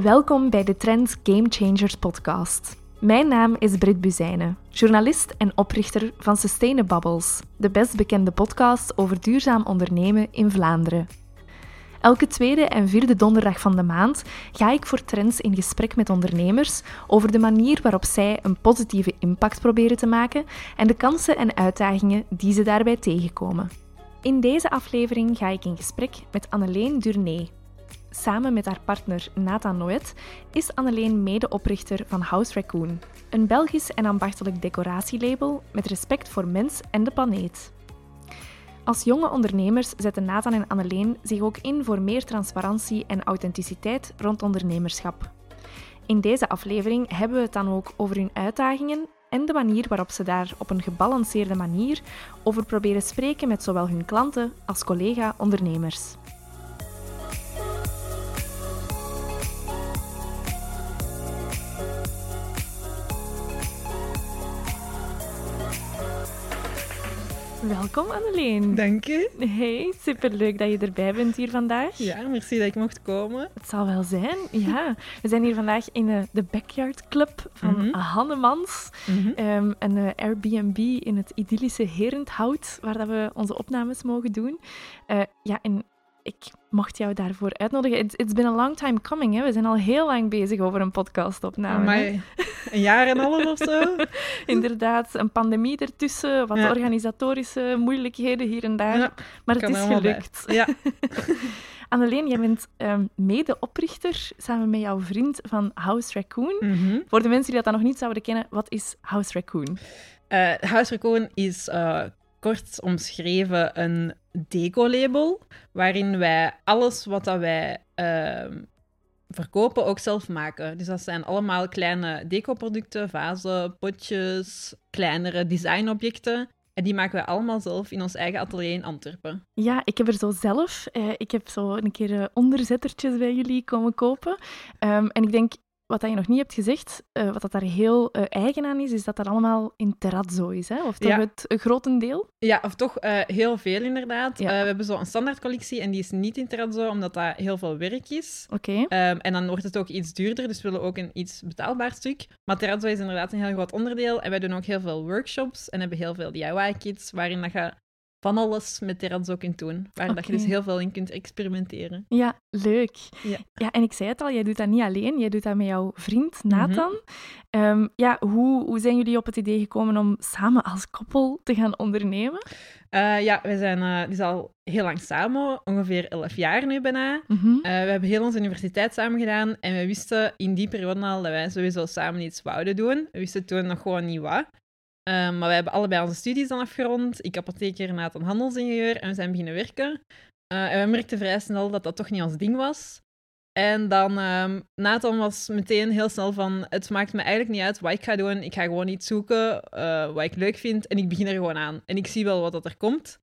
Welkom bij de Trends Game Changers podcast. Mijn naam is Brit Buzijnen, journalist en oprichter van Sustainabubbles, de best bekende podcast over duurzaam ondernemen in Vlaanderen. Elke tweede en vierde donderdag van de maand ga ik voor Trends in gesprek met ondernemers over de manier waarop zij een positieve impact proberen te maken en de kansen en uitdagingen die ze daarbij tegenkomen. In deze aflevering ga ik in gesprek met Anneleen Durné, Samen met haar partner Nathan Noet is Anneleen medeoprichter van House Raccoon, een Belgisch en ambachtelijk decoratielabel met respect voor mens en de planeet. Als jonge ondernemers zetten Nathan en Anneleen zich ook in voor meer transparantie en authenticiteit rond ondernemerschap. In deze aflevering hebben we het dan ook over hun uitdagingen en de manier waarop ze daar op een gebalanceerde manier over proberen spreken met zowel hun klanten als collega-ondernemers. Welkom Anneleen. Dank je. Hey, superleuk dat je erbij bent hier vandaag. Ja, merci dat ik mocht komen. Het zal wel zijn, ja. We zijn hier vandaag in uh, de Backyard Club van mm Hannemans. Mm een uh, Airbnb in het idyllische Herenthout, waar dat we onze opnames mogen doen. Uh, ja, en ik mocht jou daarvoor uitnodigen. It's, it's been a long time coming. Hè? We zijn al heel lang bezig over een podcastopname. Maar een jaar en half of zo? Inderdaad, een pandemie ertussen, wat organisatorische moeilijkheden hier en daar. maar het is gelukt. Ja. Anneleen, jij bent um, medeoprichter samen met jouw vriend van House Raccoon. Mhm. Voor de mensen die dat dan nog niet zouden kennen, wat is House Raccoon? Uh, House Raccoon is uh, kort omschreven een deco-label, waarin wij alles wat dat wij uh, verkopen ook zelf maken. Dus dat zijn allemaal kleine decoproducten, vazen, potjes, kleinere designobjecten. En die maken wij allemaal zelf in ons eigen atelier in Antwerpen. Ja, ik heb er zo zelf. Eh, ik heb zo een keer uh, onderzettertjes bij jullie komen kopen. Um, en ik denk, wat dat je nog niet hebt gezegd, uh, wat dat daar heel uh, eigen aan is, is dat dat allemaal in terrazzo is, hè? Of toch Ja. het een grotendeel? Ja, of toch eh, heel veel inderdaad. Ja. Eh, we hebben zo een standaardcollectie en die is niet in terrazzo, omdat dat heel veel werk is. Oké. Ehm, en dan wordt het ook iets duurder, dus we willen ook een iets betaalbaar stuk. Maar terrazzo is inderdaad een heel groot onderdeel. En wij doen ook heel veel workshops en hebben heel veel DIY-kits, waarin dat je van alles met terrazzo kunt doen. Waar dat je dus heel veel in kunt experimenteren. Ja, leuk. Ja. ja, en ik zei het al, jij doet dat niet alleen, jij doet dat met jouw vriend Mhm. Nathan. Ehm, ja, hoe, hoe zijn jullie op het idee gekomen om samen als koppel te gaan ondernemen? Eh, ja, we zijn eh, dus al heel lang samen, ongeveer 11 jaar nu bijna. Mhm. Eh, we hebben heel onze universiteit samen gedaan en we wisten in die periode al dat wij sowieso samen iets wouden doen. We wisten toen nog gewoon niet wat. Eh, maar we hebben allebei onze studies dan afgerond. Ik apotheker, Nathan handelsingenieur en we zijn beginnen werken. Eh, en we merkten vrij snel dat dat toch niet ons ding was. En dan, ehm Nathan was meteen heel snel van, het maakt me eigenlijk niet uit wat ik ga doen. Ik ga gewoon iets zoeken eh, wat ik leuk vind en ik begin er gewoon aan. En ik zie wel wat dat er komt.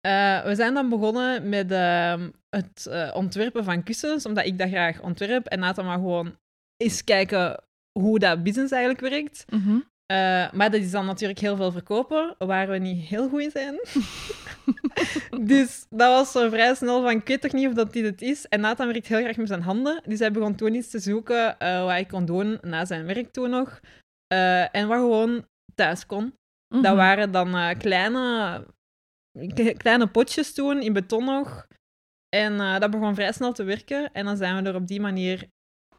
Eh, we zijn dan begonnen met ehm, het ontwerpen van kussens, omdat ik dat graag ontwerp. En Nathan maar gewoon eens kijken hoe dat business eigenlijk werkt. Mhm. Eh, maar dat is dan natuurlijk heel veel verkopen, waar we niet heel goed in zijn. dus dat was zo vrij snel van, ik weet toch niet of dat dit het is. En Nathan werkt heel graag met zijn handen. Dus hij begon toen iets te zoeken eh, wat hij kon doen na zijn werk toen nog. Eh, en wat gewoon thuis kon. Dat Mhm. waren dan kleine, kleine potjes toen, in beton nog. En dat begon vrij snel te werken. En dan zijn we er op die manier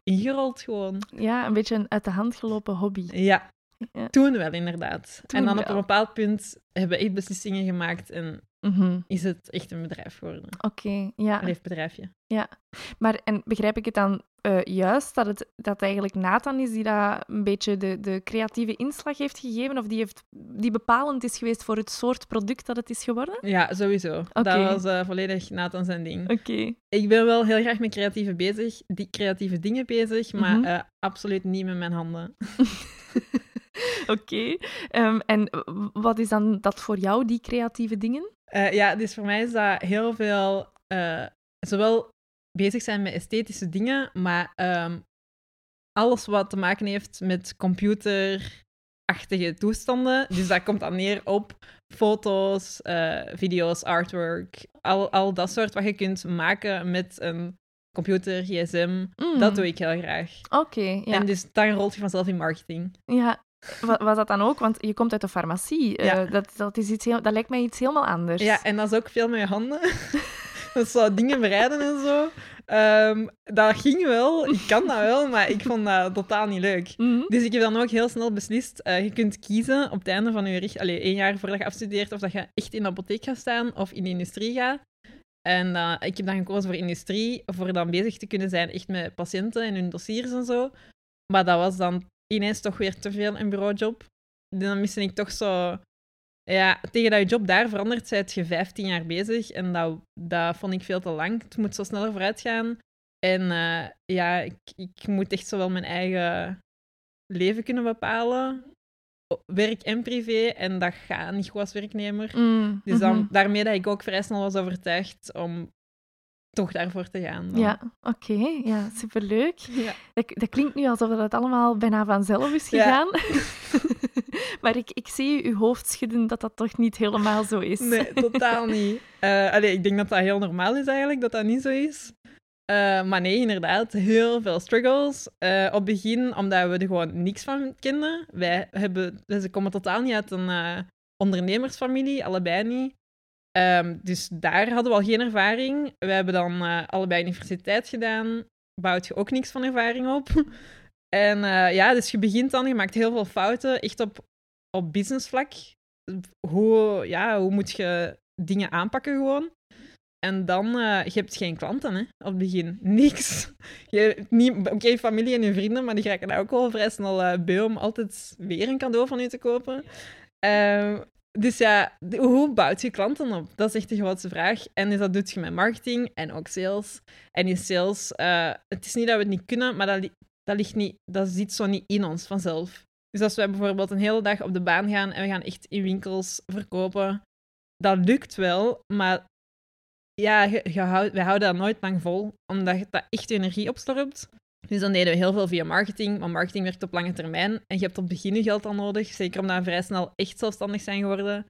ingerold gewoon. Ja, een beetje een uit de hand gelopen hobby. Ja, Ja. toen wel inderdaad. Toen en dan op een bepaald punt hebben we echt beslissingen gemaakt en Mhm. is het echt een bedrijf geworden. Oké, ja. Een leefbedrijfje. Maar en begrijp ik het dan eh, juist dat het dat eigenlijk Nathan is die dat een beetje de, de creatieve inslag heeft gegeven of die, heeft, die bepalend is geweest voor het soort product dat het is geworden? Ja, sowieso. Dat was eh, volledig Nathan zijn ding. Oké. Ik ben wel heel graag met creatieve, bezig, die creatieve dingen bezig, maar Mhm. eh, absoluut niet met mijn handen. Oké. Ehm, en wat is dan dat voor jou, die creatieve dingen? Eh, ja, dus voor mij is dat heel veel, eh, zowel bezig zijn met esthetische dingen, maar ehm, alles wat te maken heeft met computerachtige toestanden. Dus dat komt dan neer op foto's, eh, video's, artwork, al, al dat soort wat je kunt maken met een computer, gsm. Mm. Dat doe ik heel graag. Oké, ja. En dus dan rolt je vanzelf in marketing. ja. Wa- Was dat dan ook? Want je komt uit de farmacie. Eh, Ja. dat, dat, is iets heel, dat lijkt mij iets helemaal anders. Ja, en dat is ook veel met je handen. dat is zo dingen bereiden en zo. Ehm, dat ging wel, ik kan dat wel, maar ik vond dat totaal niet leuk. Mhm. Dus ik heb dan ook heel snel beslist, eh, je kunt kiezen op het einde van je richt, allee, één jaar voordat je afstudeert, of dat je echt in de apotheek gaat staan of in de industrie gaat. En ik heb dan gekozen voor industrie, voor dan bezig te kunnen zijn echt met patiënten en hun dossiers en zo. Maar dat was dan ineens toch weer te veel een bureaujob. Dan miste ik toch zo... Ja, tegen dat je job daar verandert, zijt je 15 jaar bezig. En dat, dat vond ik veel te lang. Het moet zo sneller vooruit gaan. En eh, ja, ik, ik moet echt zo wel mijn eigen leven kunnen bepalen. Werk en privé. En dat gaat niet goed als werknemer. Mm, Dus dan, mhm. daarmee dat ik ook vrij snel was overtuigd om toch daarvoor te gaan. dan. Ja, oké. Ja, superleuk. Ja. Dat, dat klinkt nu alsof dat het allemaal bijna vanzelf is Ja. gegaan. maar ik, ik zie uw hoofd schudden dat dat toch niet helemaal zo is. Nee, totaal niet. Allee, ik denk dat dat heel normaal is eigenlijk, dat dat niet zo is. Eh, maar nee, inderdaad, heel veel struggles. Eh, op het begin, omdat we er gewoon niks van kenden. Wij hebben, ze komen totaal niet uit een ondernemersfamilie, allebei niet. Ehm, dus daar hadden we al geen ervaring. We hebben dan eh, allebei universiteit gedaan. Bouwt je ook niks van ervaring op. En eh, ja, dus je begint dan, je maakt heel veel fouten, echt op, op businessvlak. Hoe, ja, hoe moet je dingen aanpakken gewoon? En dan, eh, je hebt geen klanten, hè, op het begin. Niks. Je oké, familie en je vrienden, maar die raken daar ook wel vrij snel bij om altijd weer een cadeau van u te kopen. Ehm, dus ja, hoe bouwt je klanten op? Dat is echt de grootste vraag. En dus dat doet je met marketing en ook sales. En in sales, eh, het is niet dat we het niet kunnen, maar dat, dat, ligt niet, dat zit zo niet in ons vanzelf. Dus als wij bijvoorbeeld een hele dag op de baan gaan en we gaan echt in winkels verkopen, dat lukt wel, maar ja, je, wij houden dat nooit lang vol, omdat dat echt energie opstorpt. Dus dan deden we heel veel via marketing, maar marketing werkt op lange termijn. En je hebt op het begin geld al nodig, zeker omdat we vrij snel echt zelfstandig zijn geworden.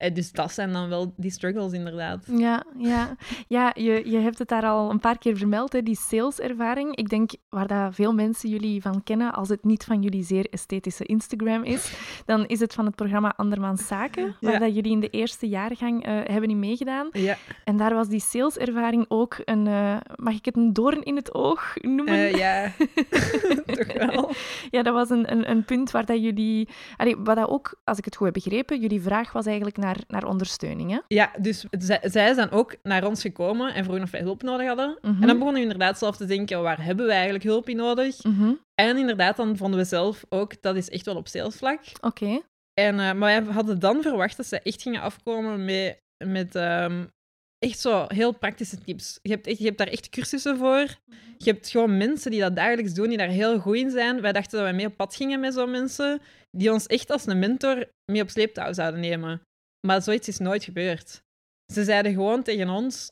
Eh, Dus dat zijn dan wel die struggles, inderdaad. Ja, ja. ja je, je hebt het daar al een paar keer vermeld, hè, die saleservaring. Ik denk waar dat veel mensen jullie van kennen, als het niet van jullie zeer esthetische Instagram is, dan is het van het programma Andermans Zaken, waar Ja. dat jullie in de eerste jaargang eh, hebben in meegedaan. Ja, En daar was die saleservaring ook een, eh, mag ik het een doorn in het oog noemen? ja. toch wel. Ja, dat was een, een, een punt waar dat jullie... Allee, wat dat ook, als ik het goed heb begrepen, jullie vraag was eigenlijk naar, naar ondersteuning, hè? Ja, dus zij, zij zijn ook naar ons gekomen en vroegen of wij hulp nodig hadden. Mhm. En dan begonnen we inderdaad zelf te denken, waar hebben we eigenlijk hulp in nodig? Mhm. En inderdaad, dan vonden we zelf ook, dat is echt wel op salesvlak. Oké. En, eh, maar wij hadden dan verwacht dat ze echt gingen afkomen met, met ehm, echt zo heel praktische tips. Je hebt, je hebt daar echt cursussen voor. Je hebt gewoon mensen die dat dagelijks doen, die daar heel goed in zijn. Wij dachten dat wij mee op pad gingen met zo'n mensen, die ons echt als een mentor mee op sleeptouw zouden nemen. Maar zoiets is nooit gebeurd. Ze zeiden gewoon tegen ons,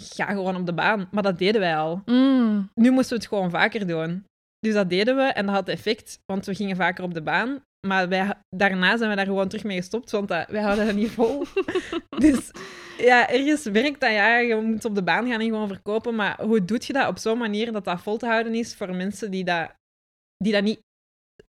ga gewoon op de baan. Maar dat deden wij al. Mm. Nu moesten we het gewoon vaker doen. Dus dat deden we en dat had effect, want we gingen vaker op de baan. Maar wij, daarna zijn we daar gewoon terug mee gestopt, want dat, wij houden dat niet vol. dus ja, ergens werkt dat ja, je moet op de baan gaan en gewoon verkopen. Maar hoe doe je dat op zo'n manier dat dat vol te houden is voor mensen die dat, die dat niet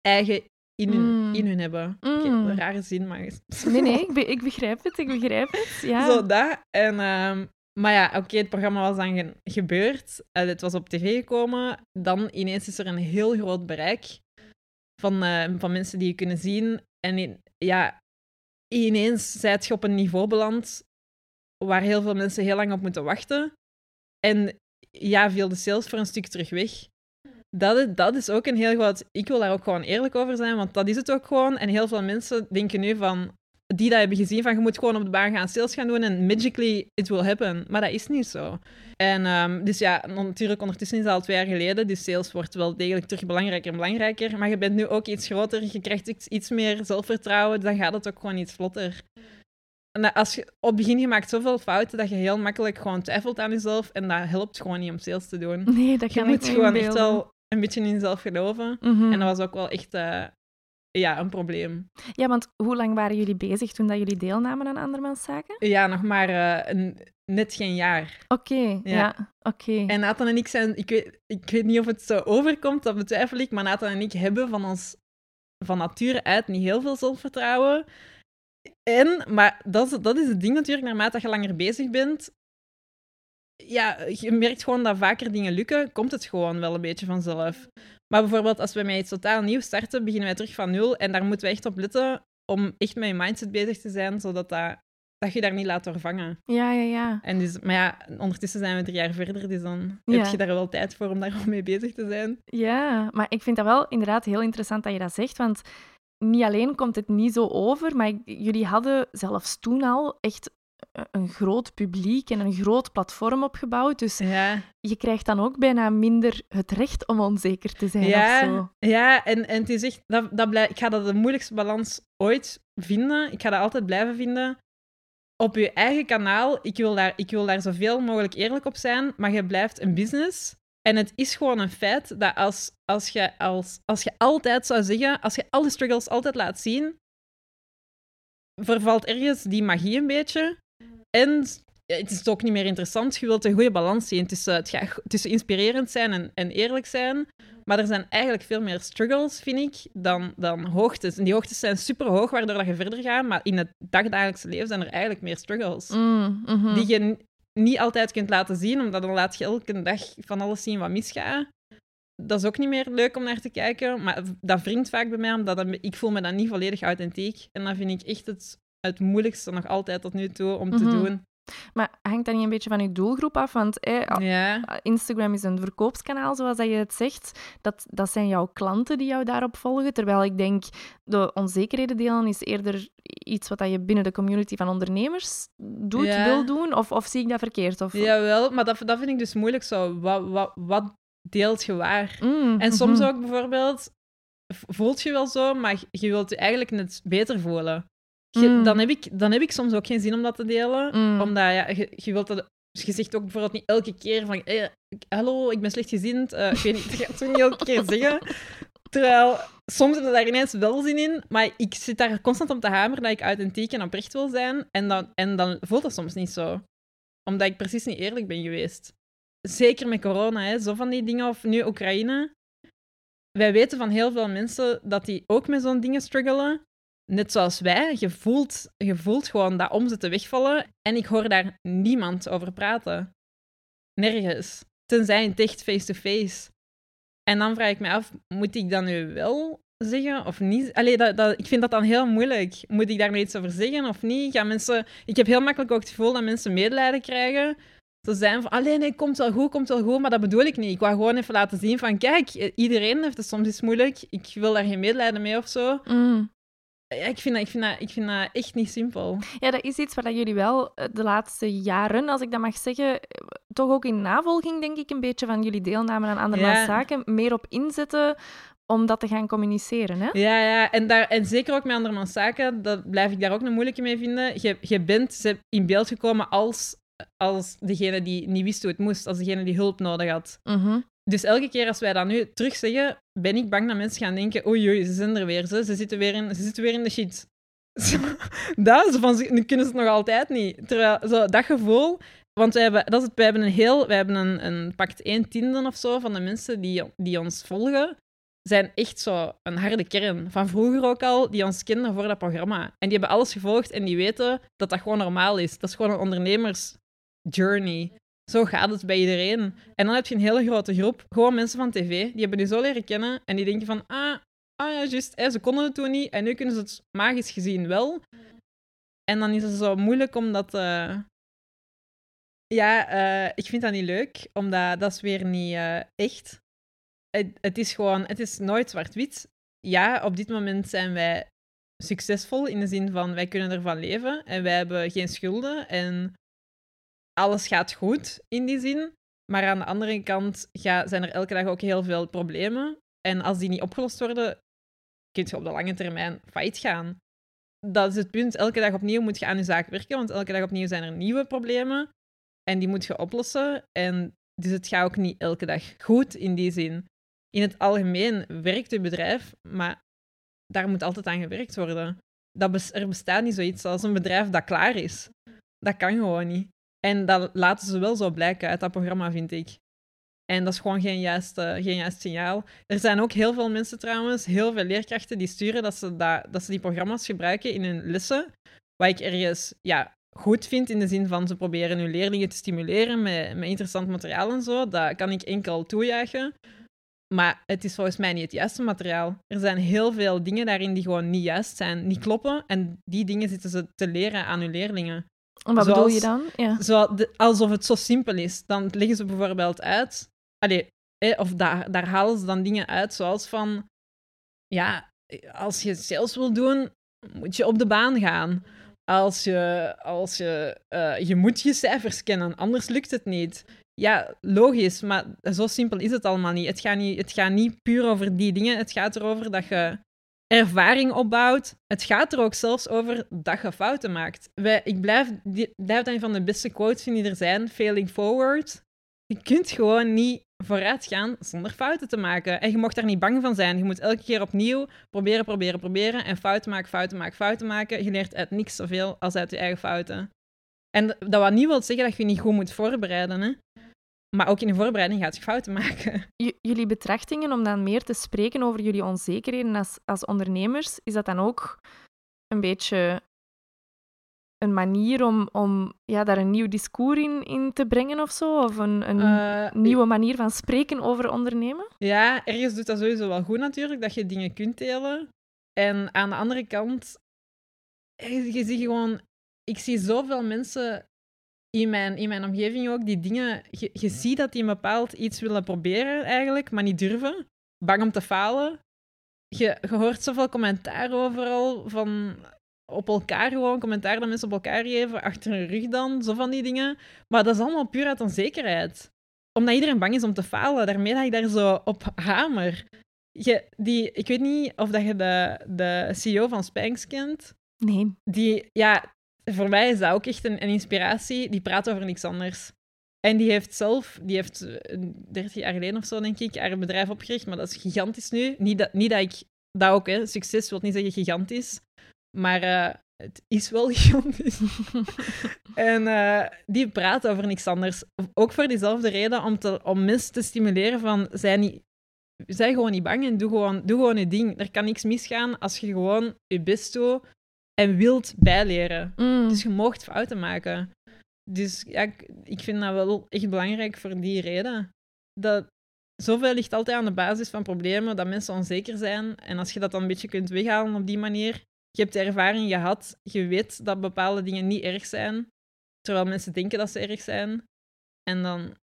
eigen in hun, Mm. in hun hebben? Mm. een rare zin, maar... Nee, nee, ik, be- ik begrijp het, ik begrijp het. Ja. Zo dat. En, ehm, maar ja, oké, het programma was dan ge- gebeurd. Eh, het was op tv gekomen. Dan ineens is er een heel groot bereik van, eh, van mensen die je kunnen zien. En in- ja, ineens zijt je op een niveau beland waar heel veel mensen heel lang op moeten wachten. En ja, viel de sales voor een stuk terug weg. Dat is, dat is ook een heel groot... Ik wil daar ook gewoon eerlijk over zijn, want dat is het ook gewoon. En heel veel mensen denken nu van... Die dat hebben gezien van, je moet gewoon op de baan gaan sales gaan doen en magically it will happen. Maar dat is niet zo. En ehm, dus ja, natuurlijk ondertussen is dat al twee jaar geleden, dus sales wordt wel degelijk terug belangrijker en belangrijker. Maar je bent nu ook iets groter, je krijgt iets, iets meer zelfvertrouwen, dan gaat het ook gewoon iets vlotter. En als je, op het begin je maakt zoveel fouten dat je heel makkelijk gewoon twijfelt aan jezelf en dat helpt gewoon niet om sales te doen. Nee, dat Je kan ik moet gewoon echt wel een beetje in jezelf geloven. Mhm. En dat was ook wel echt... eh, ja, een probleem. Ja, want hoe lang waren jullie bezig toen dat jullie deelnamen aan Andermans Zaken? Ja, nog maar eh, een, net geen jaar. Oké, ja, oké. En Nathan en ik zijn, ik weet, ik weet niet of het zo overkomt, dat betwijfel ik, maar Nathan en ik hebben van ons van nature uit niet heel veel zelfvertrouwen. En, maar dat is, dat is het ding natuurlijk, naarmate je langer bezig bent, ja, je merkt gewoon dat vaker dingen lukken, komt het gewoon wel een beetje vanzelf. Maar bijvoorbeeld als we met iets totaal nieuw starten, beginnen wij terug van nul. En daar moeten we echt op letten om echt met je mindset bezig te zijn, zodat dat, dat je daar niet laat doorvangen. Ja, ja, ja. En dus, maar ja, ondertussen zijn we drie jaar verder, dus dan heb je daar wel tijd voor om daar mee bezig te zijn. Ja, maar ik vind dat wel inderdaad heel interessant dat je dat zegt, want niet alleen komt het niet zo over, maar jullie hadden zelfs toen al echt een groot publiek en een groot platform opgebouwd. Dus ja. je krijgt dan ook bijna minder het recht om onzeker te zijn. Ja, of zo. ja en, en het is echt, dat, dat blij, ik ga dat de moeilijkste balans ooit vinden. Ik ga dat altijd blijven vinden. Op je eigen kanaal, ik wil, daar, ik wil daar zoveel mogelijk eerlijk op zijn, maar je blijft een business. En het is gewoon een feit dat als, als, je, als, als je altijd zou zeggen, als je alle struggles altijd laat zien, vervalt ergens die magie een beetje. En het is ook niet meer interessant. Je wilt een goede balans zien tussen, het gaat, tussen inspirerend zijn en, en eerlijk zijn. Maar er zijn eigenlijk veel meer struggles, vind ik, dan, dan hoogtes. En die hoogtes zijn super hoog, waardoor dat je verder gaat. Maar in het dagdagelijkse leven zijn er eigenlijk meer struggles. Mm, mhm. Die je niet altijd kunt laten zien, omdat dan laat je elke dag van alles zien wat misgaat. Dat is ook niet meer leuk om naar te kijken. Maar dat wringt vaak bij mij, omdat dat- ik voel me dan niet volledig authentiek. En dat vind ik echt het, het moeilijkste nog altijd tot nu toe om te Mhm. doen. Maar hangt dat niet een beetje van je doelgroep af? Want eh, Ja. Instagram is een verkoopskanaal, zoals dat je het zegt. Dat, dat zijn jouw klanten die jou daarop volgen. Terwijl ik denk, de onzekerheden delen is eerder iets wat dat je binnen de community van ondernemers doet, Ja. wil doen. Of, of zie ik dat verkeerd? Of... Jawel, maar dat, dat vind ik dus moeilijk zo. Wat, wat, wat deelt je waar? Mm, En soms mhm. ook bijvoorbeeld, voelt je wel zo, maar je wilt je eigenlijk net beter voelen. Je- Mm. dan, heb ik, dan heb ik soms ook geen zin om dat te delen. Mm. Omdat ja, je, je wilt dat... je zegt ook bijvoorbeeld niet elke keer van... eh, ik- hallo, ik ben slechtgezind. eh ik weet niet, dat gaat toch niet elke keer zeggen. Terwijl, soms heb je daar ineens wel zin in. Maar ik zit daar constant om te hameren dat ik authentiek en oprecht wil zijn. En dan, en dan voelt dat soms niet zo. Omdat ik precies niet eerlijk ben geweest. Zeker met corona, hè, zo van die dingen. Of nu Oekraïne. Wij weten van heel veel mensen dat die ook met zo'n dingen struggelen. Net zoals wij. Je voelt, je voelt gewoon dat omzetten wegvallen. En ik hoor daar niemand over praten. Nergens. Tenzij in echt face-to-face. En dan vraag ik me af, moet ik dat nu wel zeggen of niet? Allee, dat, dat, ik vind dat dan heel moeilijk. Moet ik daar nu iets over zeggen of niet? Gaan mensen... Ik heb heel makkelijk ook het gevoel dat mensen medelijden krijgen. Ze zijn van, alleen nee, komt wel goed, komt wel goed, maar dat bedoel ik niet. Ik wou gewoon even laten zien van, kijk, iedereen heeft het soms eens moeilijk. Ik wil daar geen medelijden mee of zo. Mm. Ja, ik, vind dat, ik, vind dat, ik vind dat echt niet simpel. Ja, dat is iets waar jullie wel eh, de laatste jaren, als ik dat mag zeggen, eh, toch ook in navolging, denk ik, een beetje van jullie deelname aan andermans Ja. zaken, meer op inzetten om dat te gaan communiceren. Hè? Ja, ja. En, daar, en zeker ook met andermans zaken, dat blijf ik daar ook een moeilijke mee vinden. Je, je bent ze in beeld gekomen als, als degene die niet wist hoe het moest, als degene die hulp nodig had. Mhm. Dus elke keer als wij dat nu terug zeggen, ben ik bang dat mensen gaan denken: oei, ze zijn er weer, ze, ze, zitten, weer in, ze zitten weer in de shit. Dat, van, nu kunnen ze het nog altijd niet. Terwijl, zo, dat gevoel, want wij hebben, dat is het, hebben een heel, wij hebben een, een pakt 1 tiende of zo van de mensen die, die ons volgen, zijn echt zo een harde kern. Van vroeger ook al, die ons kenden voor dat programma. En die hebben alles gevolgd en die weten dat dat gewoon normaal is. Dat is gewoon een ondernemers journey. Zo gaat het bij iedereen. En dan heb je een hele grote groep, gewoon mensen van tv, die hebben je zo leren kennen en die denken van, ah, ah ja, juist, ze konden het toen niet en nu kunnen ze het magisch gezien wel. En dan is het zo moeilijk om dat... eh, Ja, eh, ik vind dat niet leuk, omdat dat is weer niet eh, echt. Het, het is gewoon, het is nooit zwart-wit. Ja, op dit moment zijn wij succesvol in de zin van wij kunnen ervan leven en wij hebben geen schulden en alles gaat goed in die zin. Maar aan de andere kant zijn er elke dag ook heel veel problemen. En als die niet opgelost worden, kun je op de lange termijn failliet gaan. Dat is het punt. Elke dag opnieuw moet je aan je zaak werken, want elke dag opnieuw zijn er nieuwe problemen. En die moet je oplossen. En dus het gaat ook niet elke dag goed in die zin. In het algemeen werkt je bedrijf, maar daar moet altijd aan gewerkt worden. Dat er bestaat niet zoiets als een bedrijf dat klaar is. Dat kan gewoon niet. En dat laten ze wel zo blijken uit dat programma, vind ik. En dat is gewoon geen juist, geen juist signaal. Er zijn ook heel veel mensen trouwens, heel veel leerkrachten die sturen dat ze, dat, dat ze die programma's gebruiken in hun lessen. Wat ik ergens ja, goed vind in de zin van ze proberen hun leerlingen te stimuleren met, met interessant materiaal en zo. Dat kan ik enkel toejuichen. Maar het is volgens mij niet het juiste materiaal. Er zijn heel veel dingen daarin die gewoon niet juist zijn, niet kloppen. En die dingen zitten ze te leren aan hun leerlingen. En wat Zoals- bedoel je dan? Ja. Zo, de- alsof het zo simpel is. Dan leggen ze bijvoorbeeld uit. Allee, eh, of daar, daar halen ze dan dingen uit, zoals van. Ja, als je sales wil doen, moet je op de baan gaan. Als je, als je, eh, je moet je cijfers kennen, anders lukt het niet. Ja, logisch, maar zo simpel is het allemaal niet. Het gaat niet, het gaat niet puur over die dingen. Het gaat erover dat je ervaring opbouwt. Het gaat er ook zelfs over dat je fouten maakt. Wij, ik blijf, een van de beste quotes die er zijn. Failing forward. Je kunt gewoon niet vooruit gaan zonder fouten te maken. En je mocht daar niet bang van zijn. Je moet elke keer opnieuw proberen, proberen, proberen. En fouten maken, fouten maken, fouten maken. Je leert uit niks zoveel als uit je eigen fouten. En dat wat niet wil zeggen dat je je niet goed moet voorbereiden. Hè? Maar ook in de voorbereiding gaat je fouten maken. J- jullie betrachtingen om dan meer te spreken over jullie onzekerheden als, als ondernemers, is dat dan ook een beetje een manier om, om ja, daar een nieuw discours in, in te brengen of zo? Of een, een Eh, nieuwe manier van spreken over ondernemen? Ja, ergens doet dat sowieso wel goed natuurlijk, dat je dingen kunt delen. En aan de andere kant, eh, je ziet gewoon... Ik zie zoveel mensen in mijn, in mijn omgeving ook, die dingen... Je, je ziet dat die een bepaald iets willen proberen eigenlijk, maar niet durven. Bang om te falen. Je, je hoort zoveel commentaar overal van... Op elkaar gewoon, commentaar dat mensen op elkaar geven, achter hun rug dan, zo van die dingen. Maar dat is allemaal puur uit onzekerheid omdat iedereen bang is om te falen. Daarmee dat ik daar zo op hamer. Je, die, ik weet niet of dat je de, de CEO van Spanx kent. Nee. Die, ja, voor mij is dat ook echt een, een inspiratie. Die praat over niks anders. En die heeft zelf, die heeft eh, 30 jaar geleden of zo, denk ik, haar bedrijf opgericht. Maar dat is gigantisch nu. Niet dat, niet dat ik dat ook, hè. Succes wil niet zeggen gigantisch. Maar eh, het is wel gigantisch. En eh, die praat over niks anders. Ook voor diezelfde reden, om, te, om mensen te stimuleren van... Zij, niet, zij gewoon niet bang en doe gewoon, doe gewoon je ding. Er kan niks misgaan als je gewoon je best doet en wilt bijleren. Mm. Dus je moogt fouten maken. Dus ja, ik, ik vind dat wel echt belangrijk voor die reden. Dat zoveel ligt altijd aan de basis van problemen, dat mensen onzeker zijn. En als je dat dan een beetje kunt weghalen op die manier... Je hebt de ervaring gehad, je weet dat bepaalde dingen niet erg zijn, terwijl mensen denken dat ze erg zijn. En dan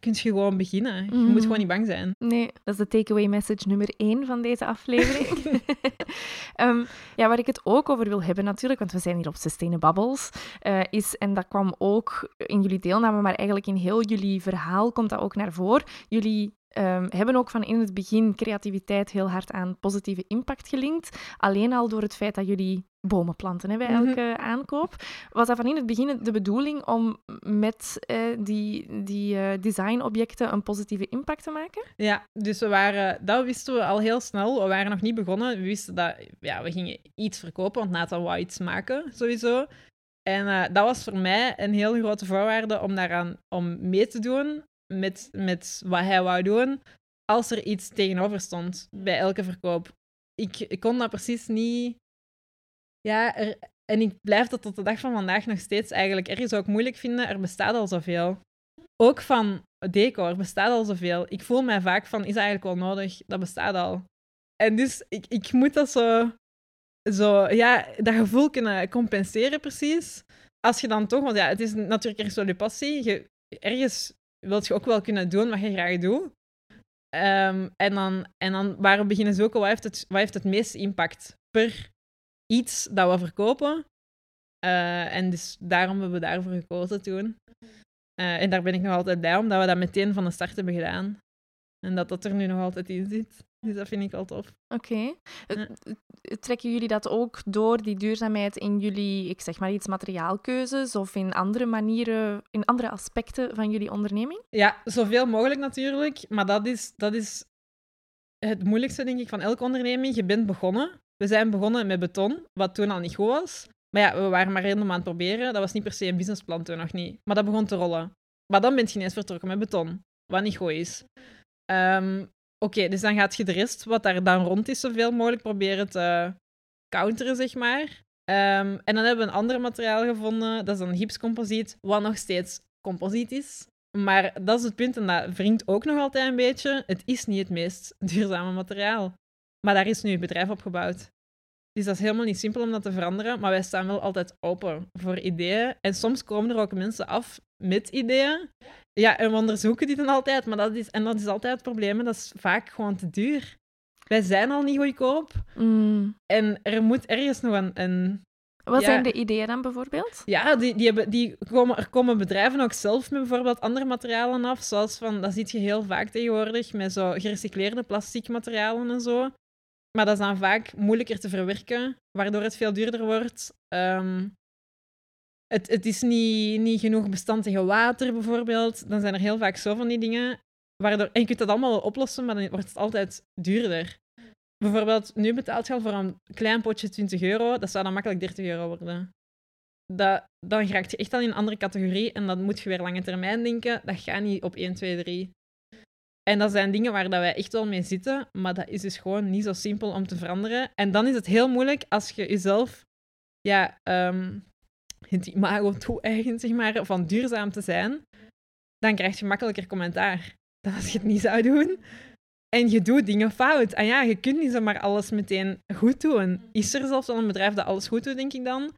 kun je gewoon beginnen. Je Mhm. moet gewoon niet bang zijn. Nee, dat is de takeaway message nummer één van deze aflevering. Ehm, ja, waar ik het ook over wil hebben natuurlijk, want we zijn hier op Sustainable Bubbles, eh, is, en dat kwam ook in jullie deelname, maar eigenlijk in heel jullie verhaal komt dat ook naar voren. Jullie ehm, hebben ook van in het begin creativiteit heel hard aan positieve impact gelinkt. Alleen al door het feit dat jullie bomen planten hè, bij Mhm. elke aankoop. Was dat van in het begin de bedoeling om met eh, die, die eh, designobjecten een positieve impact te maken? Ja, dus we waren, dat wisten we al heel snel. We waren nog niet begonnen. We wisten dat ja, we gingen iets verkopen, want Nathan wou iets maken, sowieso. En eh, dat was voor mij een heel grote voorwaarde om daaraan om mee te doen met, met wat hij wou doen, als er iets tegenover stond bij elke verkoop. Ik, ik kon dat precies niet... Ja, en ik blijf dat tot de dag van vandaag nog steeds eigenlijk ergens ook moeilijk vinden. Er bestaat al zoveel. Ook van decor bestaat al zoveel. Ik voel mij vaak van, is dat eigenlijk wel nodig? Dat bestaat al. En dus ik, ik moet dat zo, zo, ja, dat gevoel kunnen compenseren precies. Als je dan toch, want ja, het is natuurlijk ergens wel je passie. Je, ergens wilt je ook wel kunnen doen wat je graag doet. Ehm, en, dan, en dan waar we beginnen zoeken, wat heeft het, wat heeft het meeste impact per iets dat we verkopen? Eh, en dus daarom hebben we daarvoor gekozen toen. Eh, en daar ben ik nog altijd blij om, dat we dat meteen van de start hebben gedaan. En dat dat er nu nog altijd in zit. Dus dat vind ik al tof. Oké. Ja. Trekken jullie dat ook door, die duurzaamheid, in jullie, ik zeg maar iets, materiaalkeuzes of in andere manieren, in andere aspecten van jullie onderneming? Ja, zoveel mogelijk natuurlijk. Maar dat is, dat is het moeilijkste, denk ik, van elke onderneming. Je bent begonnen We zijn begonnen met beton, wat toen al niet goed was. Maar ja, we waren maar helemaal aan het proberen. Dat was niet per se een businessplan toen nog niet. Maar dat begon te rollen. Maar dan ben je ineens vertrokken met beton, wat niet goed is. Ehm, Oké, dus dan gaat je de rest, wat daar dan rond is, zoveel mogelijk proberen te counteren, zeg maar. Ehm, en dan hebben we een ander materiaal gevonden, dat is een gipscomposiet, wat nog steeds composiet is. Maar dat is het punt, en dat wringt ook nog altijd een beetje. Het is niet het meest duurzame materiaal. Maar daar is nu een bedrijf op gebouwd. Dus dat is helemaal niet simpel om dat te veranderen, maar wij staan wel altijd open voor ideeën. En soms komen er ook mensen af met ideeën. Ja, en we onderzoeken die dan altijd, maar dat is, en dat is altijd het probleem, dat is vaak gewoon te duur. Wij zijn al niet goedkoop Mm. en er moet ergens nog een... een Wat Ja. zijn de ideeën dan bijvoorbeeld? ja, die, die hebben, die komen, er komen bedrijven ook zelf met bijvoorbeeld andere materialen af, zoals van, dat zie je heel vaak tegenwoordig, met zo gerecycleerde plastic materialen en zo. Maar dat is dan vaak moeilijker te verwerken, waardoor het veel duurder wordt. Ehm, het, het is niet, niet genoeg bestand tegen water, bijvoorbeeld. Dan zijn er heel vaak zo van die dingen. Waardoor, en je kunt dat allemaal oplossen, maar dan wordt het altijd duurder. Bijvoorbeeld, nu betaalt je al voor een klein potje 20 euro. Dat zou dan makkelijk 30 euro worden. Dat, dan raakt je echt al in een andere categorie en dan moet je weer lange termijn denken. Dat gaat niet op 1, 2, 3. En dat zijn dingen waar dat wij echt wel mee zitten, maar dat is dus gewoon niet zo simpel om te veranderen. En dan is het heel moeilijk als je jezelf ja, ehm, het imago toe-eigent, zeg maar, van duurzaam te zijn. Dan krijg je makkelijker commentaar dan als je het niet zou doen. En je doet dingen fout. En ja, je kunt niet zomaar alles meteen goed doen. Is er zelfs wel een bedrijf dat alles goed doet, denk ik dan?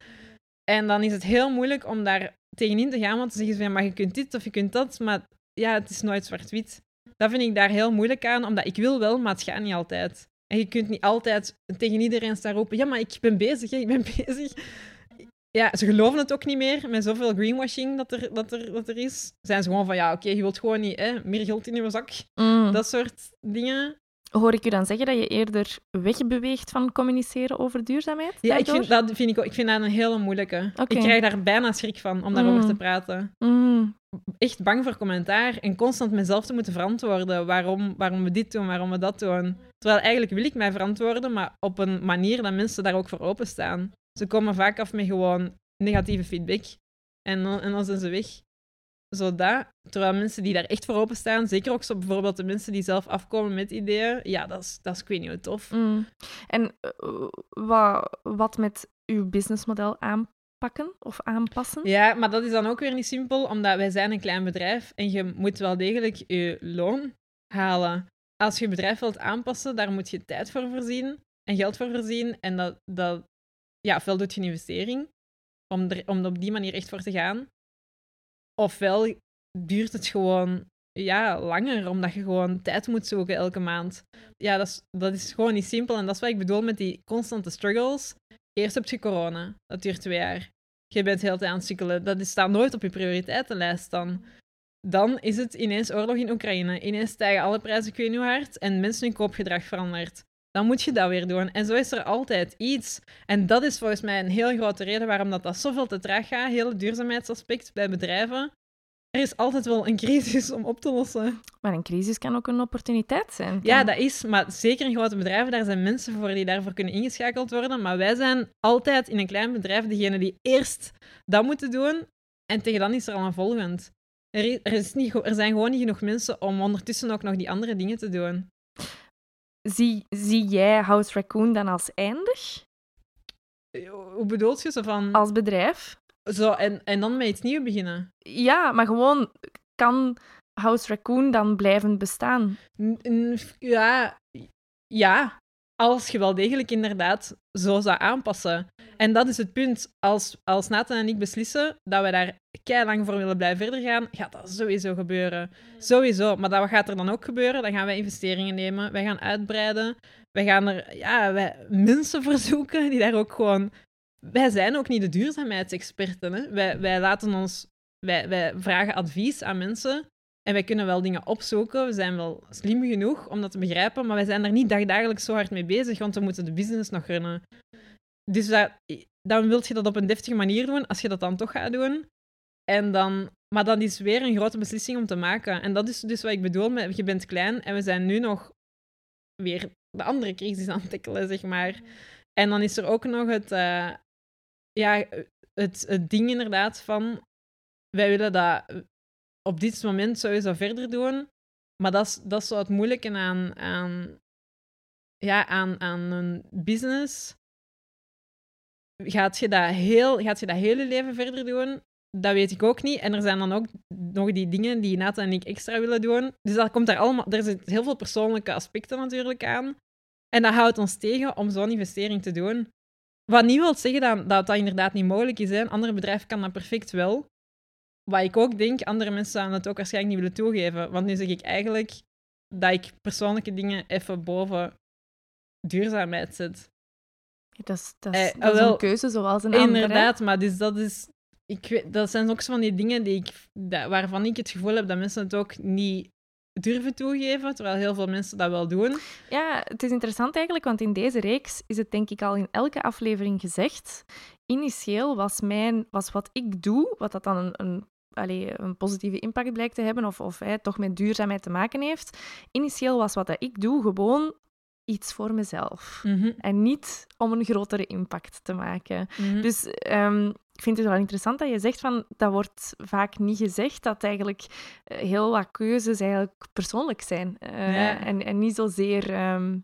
En dan is het heel moeilijk om daar tegenin te gaan, want te zeggen van, ja, maar je kunt dit of je kunt dat, maar ja, het is nooit zwart-wit. Dat vind ik daar heel moeilijk aan, omdat ik wil wel, maar het gaat niet altijd. En je kunt niet altijd tegen iedereen staan roepen, ja, maar ik ben bezig, hè, ik ben bezig. Ja, ze geloven het ook niet meer, met zoveel greenwashing dat er, dat er, dat er is. Zijn ze gewoon van, ja, oké, je wilt gewoon niet hè, meer geld in je zak. Mm. Dat soort dingen. Hoor ik u dan zeggen dat je eerder wegbeweegt van communiceren over duurzaamheid? Ja, ik vind, dat vind ik, ook, ik vind dat een hele moeilijke. Ik krijg daar bijna schrik van om daarover Mm. te praten. Mm. Echt bang voor commentaar en constant mezelf te moeten verantwoorden waarom, waarom we dit doen, waarom we dat doen. Terwijl eigenlijk wil ik mij verantwoorden, maar op een manier dat mensen daar ook voor openstaan. Ze komen vaak af met gewoon negatieve feedback en en dan zijn ze weg. Zodat, terwijl mensen die daar echt voor openstaan, zeker ook zo bijvoorbeeld de mensen die zelf afkomen met ideeën, ja, dat is, dat is ik weet niet hoe tof. Mm. En eh, wat, wat met uw businessmodel aanpakken of aanpassen? Ja, maar dat is dan ook weer niet simpel, omdat wij zijn een klein bedrijf en je moet wel degelijk je loon halen. Als je je bedrijf wilt aanpassen, daar moet je tijd voor voorzien en geld voor voorzien. En dat, dat ja, ofwel doet je een investering om er, om er op die manier echt voor te gaan. Ofwel duurt het gewoon ja, langer, omdat je gewoon tijd moet zoeken elke maand. Ja, dat is, dat is gewoon niet simpel. En dat is wat ik bedoel met die constante struggles. Eerst heb je corona, dat duurt twee jaar. Je bent heel tijd aan het sukkelen. Dat is- staat nooit op je prioriteitenlijst dan. Dan is het ineens oorlog in Oekraïne. Ineens stijgen alle prijzen, ik hard, en mensen hun koopgedrag verandert. Dan moet je dat weer doen. En zo is er altijd iets. En dat is volgens mij een heel grote reden waarom dat, dat zoveel te traag gaat, hele duurzaamheidsaspect bij bedrijven. Er is altijd wel een crisis om op te lossen. Maar een crisis kan ook een opportuniteit zijn. Ja, dat is, maar zeker in grote bedrijven, daar zijn mensen voor die daarvoor kunnen ingeschakeld worden. Maar wij zijn altijd in een klein bedrijf degene die eerst dat moeten doen. En tegen dan is er al een volgend. Er, is, niet, er zijn gewoon niet genoeg mensen om ondertussen ook nog die andere dingen te doen. Zie, zie jij House Raccoon dan als eindig? Hoe bedoelt je zo van... Als bedrijf? Zo, en, en dan met iets nieuws beginnen? Ja, maar gewoon, kan House Raccoon dan blijven bestaan? N- Ja, ja, als je wel degelijk inderdaad zo zou aanpassen. En dat is het punt. Als, als Nathan en ik beslissen dat we daar lang voor willen blijven verder gaan, gaat dat sowieso gebeuren. Sowieso. Maar dat, wat gaat er dan ook gebeuren? Dan gaan wij investeringen nemen, wij gaan uitbreiden, wij gaan er ja, wij, mensen verzoeken die daar ook gewoon... Wij zijn ook niet de duurzaamheidsexperten. Hè? Wij, wij laten ons... Wij, wij vragen advies aan mensen en wij kunnen wel dingen opzoeken. We zijn wel slim genoeg om dat te begrijpen, maar wij zijn er niet dagdagelijks zo hard mee bezig, want we moeten de business nog runnen. Dus dat, dan wil je dat op een deftige manier doen, als je dat dan toch gaat doen. En dan, maar dat is weer een grote beslissing om te maken. En dat is dus wat ik bedoel je bent klein en we zijn nu nog weer de andere crisis aan het zeg maar. En dan is er ook nog het, eh, ja, het, het ding inderdaad van, wij willen dat op dit moment sowieso verder doen, maar dat is, dat is zo het moeilijke aan, aan, ja, aan, aan een business. Gaat je, dat heel, gaat je dat hele leven verder doen? Dat weet ik ook niet. En er zijn dan ook nog die dingen die Nathan en ik extra willen doen. Dus dat komt daar allemaal... Er zitten heel veel persoonlijke aspecten natuurlijk aan. En dat houdt ons tegen om zo'n investering te doen. Wat niet wil zeggen dat, dat inderdaad niet mogelijk is. Een ander bedrijf kan dat perfect wel. Wat ik ook denk, andere mensen zouden het ook waarschijnlijk niet willen toegeven. Want nu zeg ik eigenlijk dat ik persoonlijke dingen even boven duurzaamheid zet. Dat is, dat is, eh, dat is een keuze zoals een andere. Inderdaad, maar dus dat is... Ik weet, dat zijn ook zo van die dingen die ik, dat, waarvan ik het gevoel heb dat mensen het ook niet durven toegeven, terwijl heel veel mensen dat wel doen. Ja, het is interessant eigenlijk, want in deze reeks is het denk ik al in elke aflevering gezegd. Initieel was, mijn, was wat ik doe, wat dat dan een, een allee, een positieve impact blijkt te hebben of, of hè, toch met duurzaamheid te maken heeft. Initieel was wat dat ik doe gewoon iets voor mezelf. Mhm. En niet om een grotere impact te maken. Mhm. Dus ehm, ik vind het wel interessant dat je zegt van dat wordt vaak niet gezegd dat eigenlijk eh, heel wat keuzes eigenlijk persoonlijk zijn. Eh, Ja. en, en niet zozeer ehm,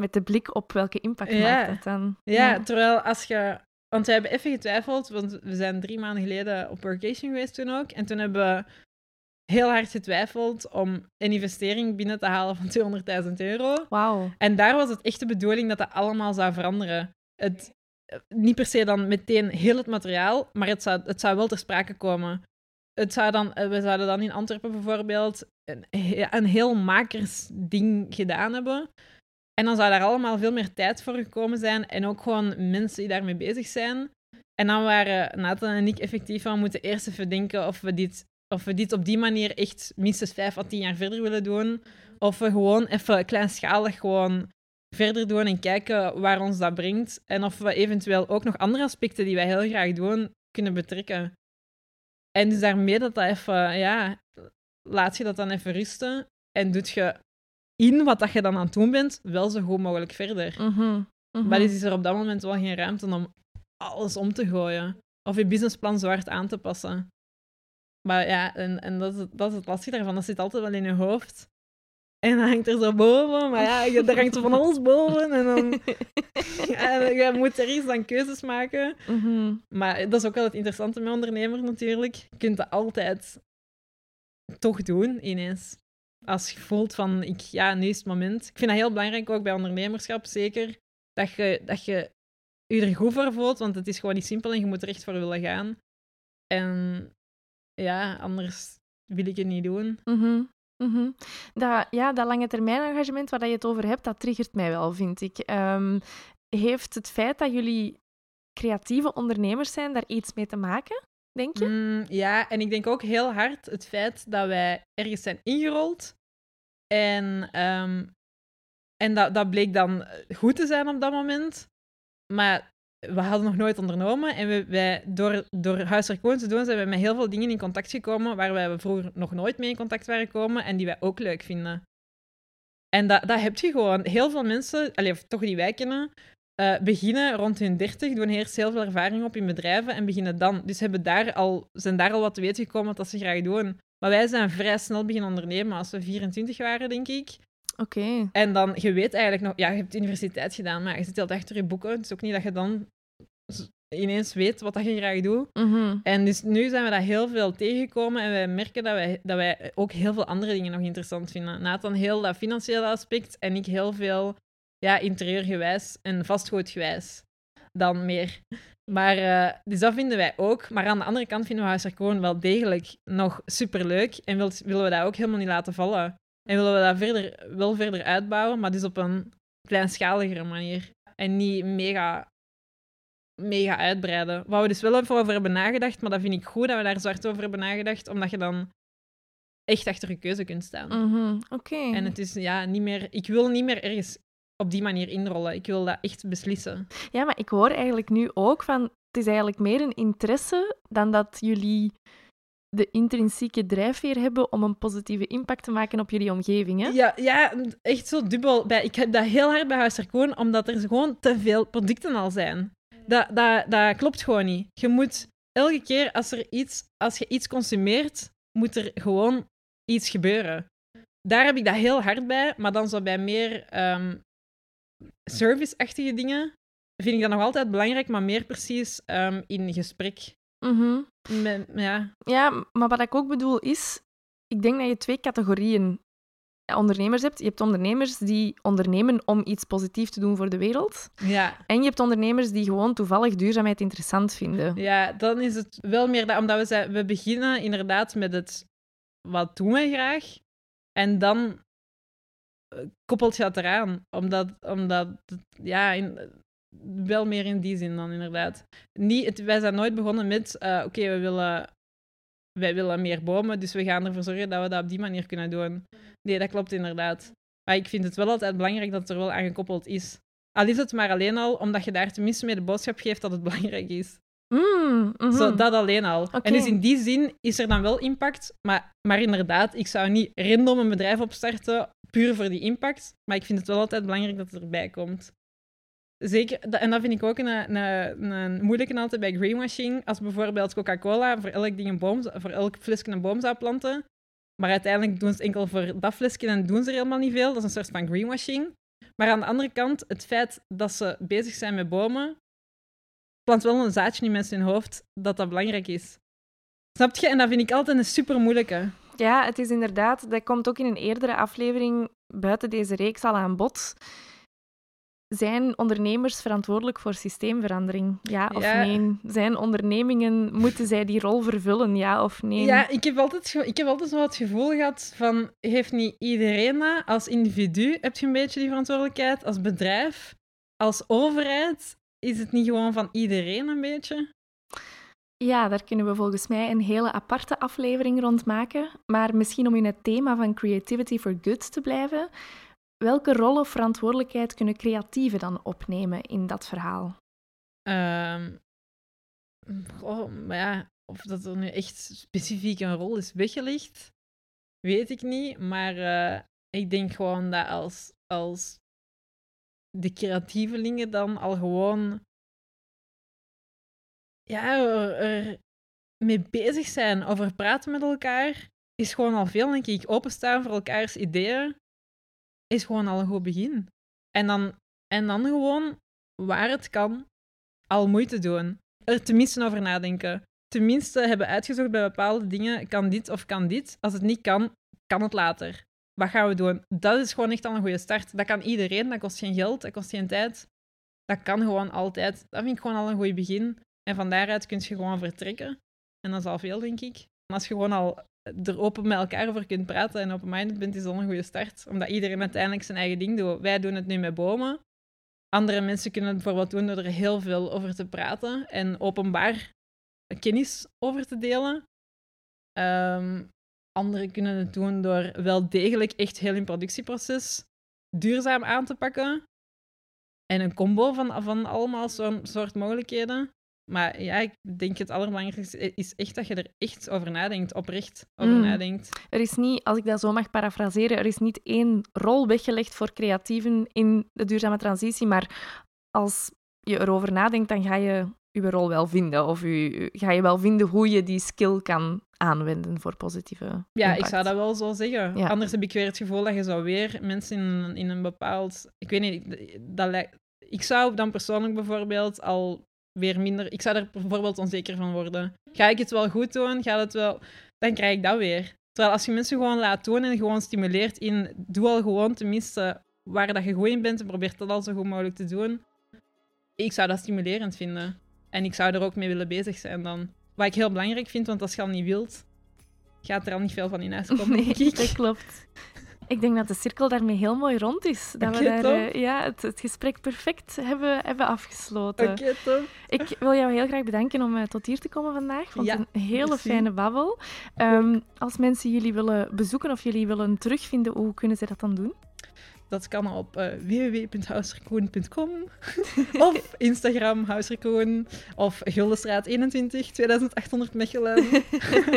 met de blik op welke impact Ja. maakt dat dan. Ja, terwijl als je... Want we hebben even getwijfeld, want we zijn drie maanden geleden op workation geweest toen ook. En toen hebben we heel hard getwijfeld om een investering binnen te halen van 200.000 euro. Wauw. En daar was het echt de bedoeling dat dat allemaal zou veranderen. Het, niet per se dan meteen heel het materiaal, maar het zou, het zou wel ter sprake komen. Het zou dan, eh, we zouden dan in Antwerpen bijvoorbeeld een, een heel makersding gedaan hebben. En dan zou daar allemaal veel meer tijd voor gekomen zijn en ook gewoon mensen die daarmee bezig zijn. En dan waren Nathan en ik effectief van moeten eerst even denken of we dit, of we dit op die manier echt minstens vijf à tien jaar verder willen doen. Of we gewoon even kleinschalig gewoon verder doen en kijken waar ons dat brengt. En of we eventueel ook nog andere aspecten die wij heel graag doen, kunnen betrekken. En dus daarmee dat dat even, ja, laat je dat dan even rusten en doet je in wat dat je dan aan het doen bent, wel zo goed mogelijk verder. Mhm. Mhm. Maar dus is er op dat moment wel geen ruimte om alles om te gooien. Of je businessplan zo hard aan te passen. Maar ja, en, en dat, is, het- dat is het lastige daarvan. Dat zit altijd wel in je hoofd. En dan hangt er zo boven. Maar ja, er hangt van alles boven. En dan ja, je moet er iets dan keuzes maken. Mhm. Maar dat is ook wel het interessante met ondernemer natuurlijk. Je kunt dat altijd toch doen, ineens. Als je voelt van, ik, ja, nu is het moment. Ik vind dat heel belangrijk, ook bij ondernemerschap, zeker. Dat je, dat je je er goed voor voelt, want het is gewoon niet simpel en je moet er echt voor willen gaan. En ja, anders wil ik het niet doen. Mhm, mhm. Dat, ja, dat lange termijn engagement waar je het over hebt, dat triggert mij wel, vind ik. Ehm, heeft het feit dat jullie creatieve ondernemers zijn daar iets mee te maken, denk je? Mm, ja, en ik denk ook heel hard het feit dat wij ergens zijn ingerold. En, ehm, en dat, dat bleek dan goed te zijn op dat moment. Maar we hadden nog nooit ondernomen. En we, wij, door, door huiswerk gewoon te doen, zijn we met heel veel dingen in contact gekomen waar wij vroeger nog nooit mee in contact waren gekomen en die wij ook leuk vinden. En dat, dat heb je gewoon. Heel veel mensen, allee, of toch die wij kennen, eh, beginnen rond hun 30, doen eerst heel veel ervaring op in bedrijven en beginnen dan. Dus hebben daar al, zijn daar al wat te weten gekomen wat ze graag doen. Maar wij zijn vrij snel beginnen ondernemen als we 24 waren, denk ik. Oké. En dan, je weet eigenlijk nog, ja, je hebt universiteit gedaan, maar je zit altijd achter je boeken. Het is ook niet dat je dan ineens weet wat dat je graag doet. Mhm. En dus nu zijn we dat heel veel tegengekomen en wij merken dat wij, dat wij ook heel veel andere dingen nog interessant vinden. Nathan heel dat financiële aspect en ik heel veel ja, interieurgewijs en vastgoedgewijs dan meer. Maar eh, dus dat vinden wij ook. Maar aan de andere kant vinden we Huiswerk gewoon wel degelijk nog superleuk en wil, willen we dat ook helemaal niet laten vallen. En willen we dat verder, wel verder uitbouwen, maar dus op een kleinschaligere manier. En niet mega mega uitbreiden. Waar we dus wel even over hebben nagedacht, maar dat vind ik goed dat we daar zo hard over hebben nagedacht, omdat je dan echt achter je keuze kunt staan. Mhm. Oké. En het is ja, niet meer... Ik wil niet meer ergens op die manier inrollen. Ik wil dat echt beslissen. Ja, maar ik hoor eigenlijk nu ook van... Het is eigenlijk meer een interesse dan dat jullie de intrinsieke drijfveer hebben om een positieve impact te maken op jullie omgeving. Hè? Ja, ja, echt zo dubbel. Bij, ik heb dat heel hard bij Huis omdat er gewoon te veel producten al zijn. Dat, dat, dat klopt gewoon niet. Je moet elke keer als, er iets, als je iets consumeert, moet er gewoon iets gebeuren. Daar heb ik dat heel hard bij, maar dan zo bij meer um, service-achtige dingen vind ik dat nog altijd belangrijk, maar meer precies um, in gesprek. Mm Met, ja. ja, maar wat ik ook bedoel is, ik denk dat je twee categorieën ondernemers hebt. Je hebt ondernemers die ondernemen om iets positiefs te doen voor de wereld. Ja. En je hebt ondernemers die gewoon toevallig duurzaamheid interessant vinden. Ja, dan is het wel meer dat, omdat we, we beginnen inderdaad met het wat doen we graag. En dan koppelt je dat eraan. Omdat, omdat ja, in, wel meer in die zin dan inderdaad. Niet, het, wij zijn nooit begonnen met, uh, oké, we willen, wij willen meer bomen, dus we gaan ervoor zorgen dat we dat op die manier kunnen doen. Nee, dat klopt inderdaad. Maar ik vind het wel altijd belangrijk dat het er wel aan gekoppeld is. Al is het maar alleen al omdat je daar tenminste mee de boodschap geeft dat het belangrijk is. Mm, Zo, dat alleen al. En dus in die zin is er dan wel impact. Maar, maar inderdaad, ik zou niet random een bedrijf opstarten puur voor die impact. Maar ik vind het wel altijd belangrijk dat het erbij komt. Zeker, en dat vind ik ook een, een, een moeilijke altijd bij greenwashing. Als bijvoorbeeld Coca-Cola voor elk, ding een boom, voor elk flesje een boom zou planten, maar uiteindelijk doen ze enkel voor dat flesje en doen ze er helemaal niet veel. Dat is een soort van greenwashing. Maar aan de andere kant, het feit dat ze bezig zijn met bomen, plant wel een zaadje in mensen hun hoofd dat dat belangrijk is. Snap je? En dat vind ik altijd een super moeilijke. Ja, het is inderdaad, dat komt ook in een eerdere aflevering buiten deze reeks al aan bod. Zijn ondernemers verantwoordelijk voor systeemverandering? Ja of nee? Zijn ondernemingen, moeten zij die rol vervullen? Ja of nee? Ja, ik heb altijd, ik heb altijd zo het gevoel gehad van, heeft niet iedereen dat? Als individu heb je een beetje die verantwoordelijkheid. Als bedrijf, als overheid, is het niet gewoon van iedereen een beetje? Ja, daar kunnen we volgens mij een hele aparte aflevering rond maken. Maar misschien om in het thema van Creativity for Good te blijven, welke rol of verantwoordelijkheid kunnen creatieven dan opnemen in dat verhaal? Um, maar ja, of dat er nu echt specifiek een rol is weggelegd, weet ik niet. Maar uh, ik denk gewoon dat als, als de creatievelingen dan al gewoon ja, er, mee bezig zijn, over praten met elkaar, is gewoon al veel, denk ik. Openstaan voor elkaars ideeën is gewoon al een goed begin. En dan, en dan gewoon, waar het kan, al moeite doen. Er tenminste over nadenken. Tenminste hebben uitgezocht bij bepaalde dingen, kan dit of kan dit. Als het niet kan, kan het later. Wat gaan we doen? Dat is gewoon echt al een goede start. Dat kan iedereen, dat kost geen geld, dat kost geen tijd. Dat kan gewoon altijd. Dat vind ik gewoon al een goed begin. En van daaruit kun je gewoon vertrekken. En dat is al veel, denk ik. En als je gewoon al er open met elkaar over kunt praten en open-minded bent, is dat een goede start. Omdat iedereen uiteindelijk zijn eigen ding doet. Wij doen het nu met bomen. Andere mensen kunnen het bijvoorbeeld doen door er heel veel over te praten en openbaar kennis over te delen. Um, anderen kunnen het doen door wel degelijk echt heel hun productieproces duurzaam aan te pakken. En een combo van, van allemaal zo'n soort mogelijkheden. Maar ja, ik denk het allerbelangrijkste is echt dat je er echt over nadenkt, oprecht over mm. nadenkt. Er is niet, als ik dat zo mag parafraseren, er is niet één rol weggelegd voor creatieven in de duurzame transitie, maar als je erover nadenkt, dan ga je je rol wel vinden. Of je, ga je wel vinden hoe je die skill kan aanwenden voor positieve Ja, ik zou dat wel zo zeggen. Anders heb ik weer het gevoel dat je zou weer mensen in, in een bepaald... Ik weet niet, dat, ik zou dan persoonlijk bijvoorbeeld al weer minder. Ik zou er bijvoorbeeld onzeker van worden. Ga ik het wel goed doen? Gaat het wel... Dan krijg ik dat weer. Terwijl als je mensen gewoon laat doen en gewoon stimuleert in... Doe al gewoon tenminste waar dat je goed in bent en probeer dat al zo goed mogelijk te doen. Ik zou dat stimulerend vinden. En ik zou er ook mee willen bezig zijn dan. Wat ik heel belangrijk vind, want als je al niet wilt, gaat er al niet veel van in huis komen, nee, dat klopt. Ik denk dat de cirkel daarmee heel mooi rond is. Dat we daar uh, ja, het, het, gesprek perfect hebben, hebben afgesloten. Oké, okay, Ik wil jou heel graag bedanken om uh, tot hier te komen vandaag. Vond ja, een hele fijne babbel. Um, als mensen jullie willen bezoeken of jullie willen terugvinden, hoe kunnen ze dat dan doen? Dat kan op uh, of Instagram Houserkoen of Guldenstraat 21, 2800 Mechelen.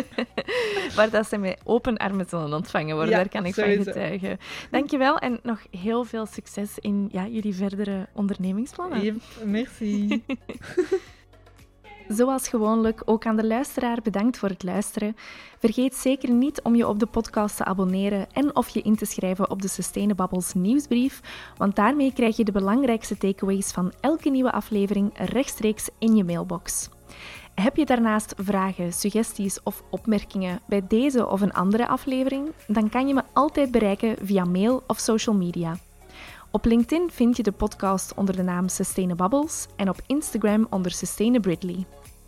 Waar dat ze met open armen zullen ontvangen worden, daar kan ik sowieso. van getuigen. Dankjewel en nog heel veel succes in ja, jullie verdere ondernemingsplannen. Yep, merci. Zoals gewoonlijk ook aan de luisteraar bedankt voor het luisteren. Vergeet zeker niet om je op de podcast te abonneren en of je in te schrijven op de Sustainabubbles nieuwsbrief, want daarmee krijg je de belangrijkste takeaways van elke nieuwe aflevering rechtstreeks in je mailbox. Heb je daarnaast vragen, suggesties of opmerkingen bij deze of een andere aflevering? Dan kan je me altijd bereiken via mail of social media. Op LinkedIn vind je de podcast onder de naam Sustainabubbles en op Instagram onder Sustainabridley.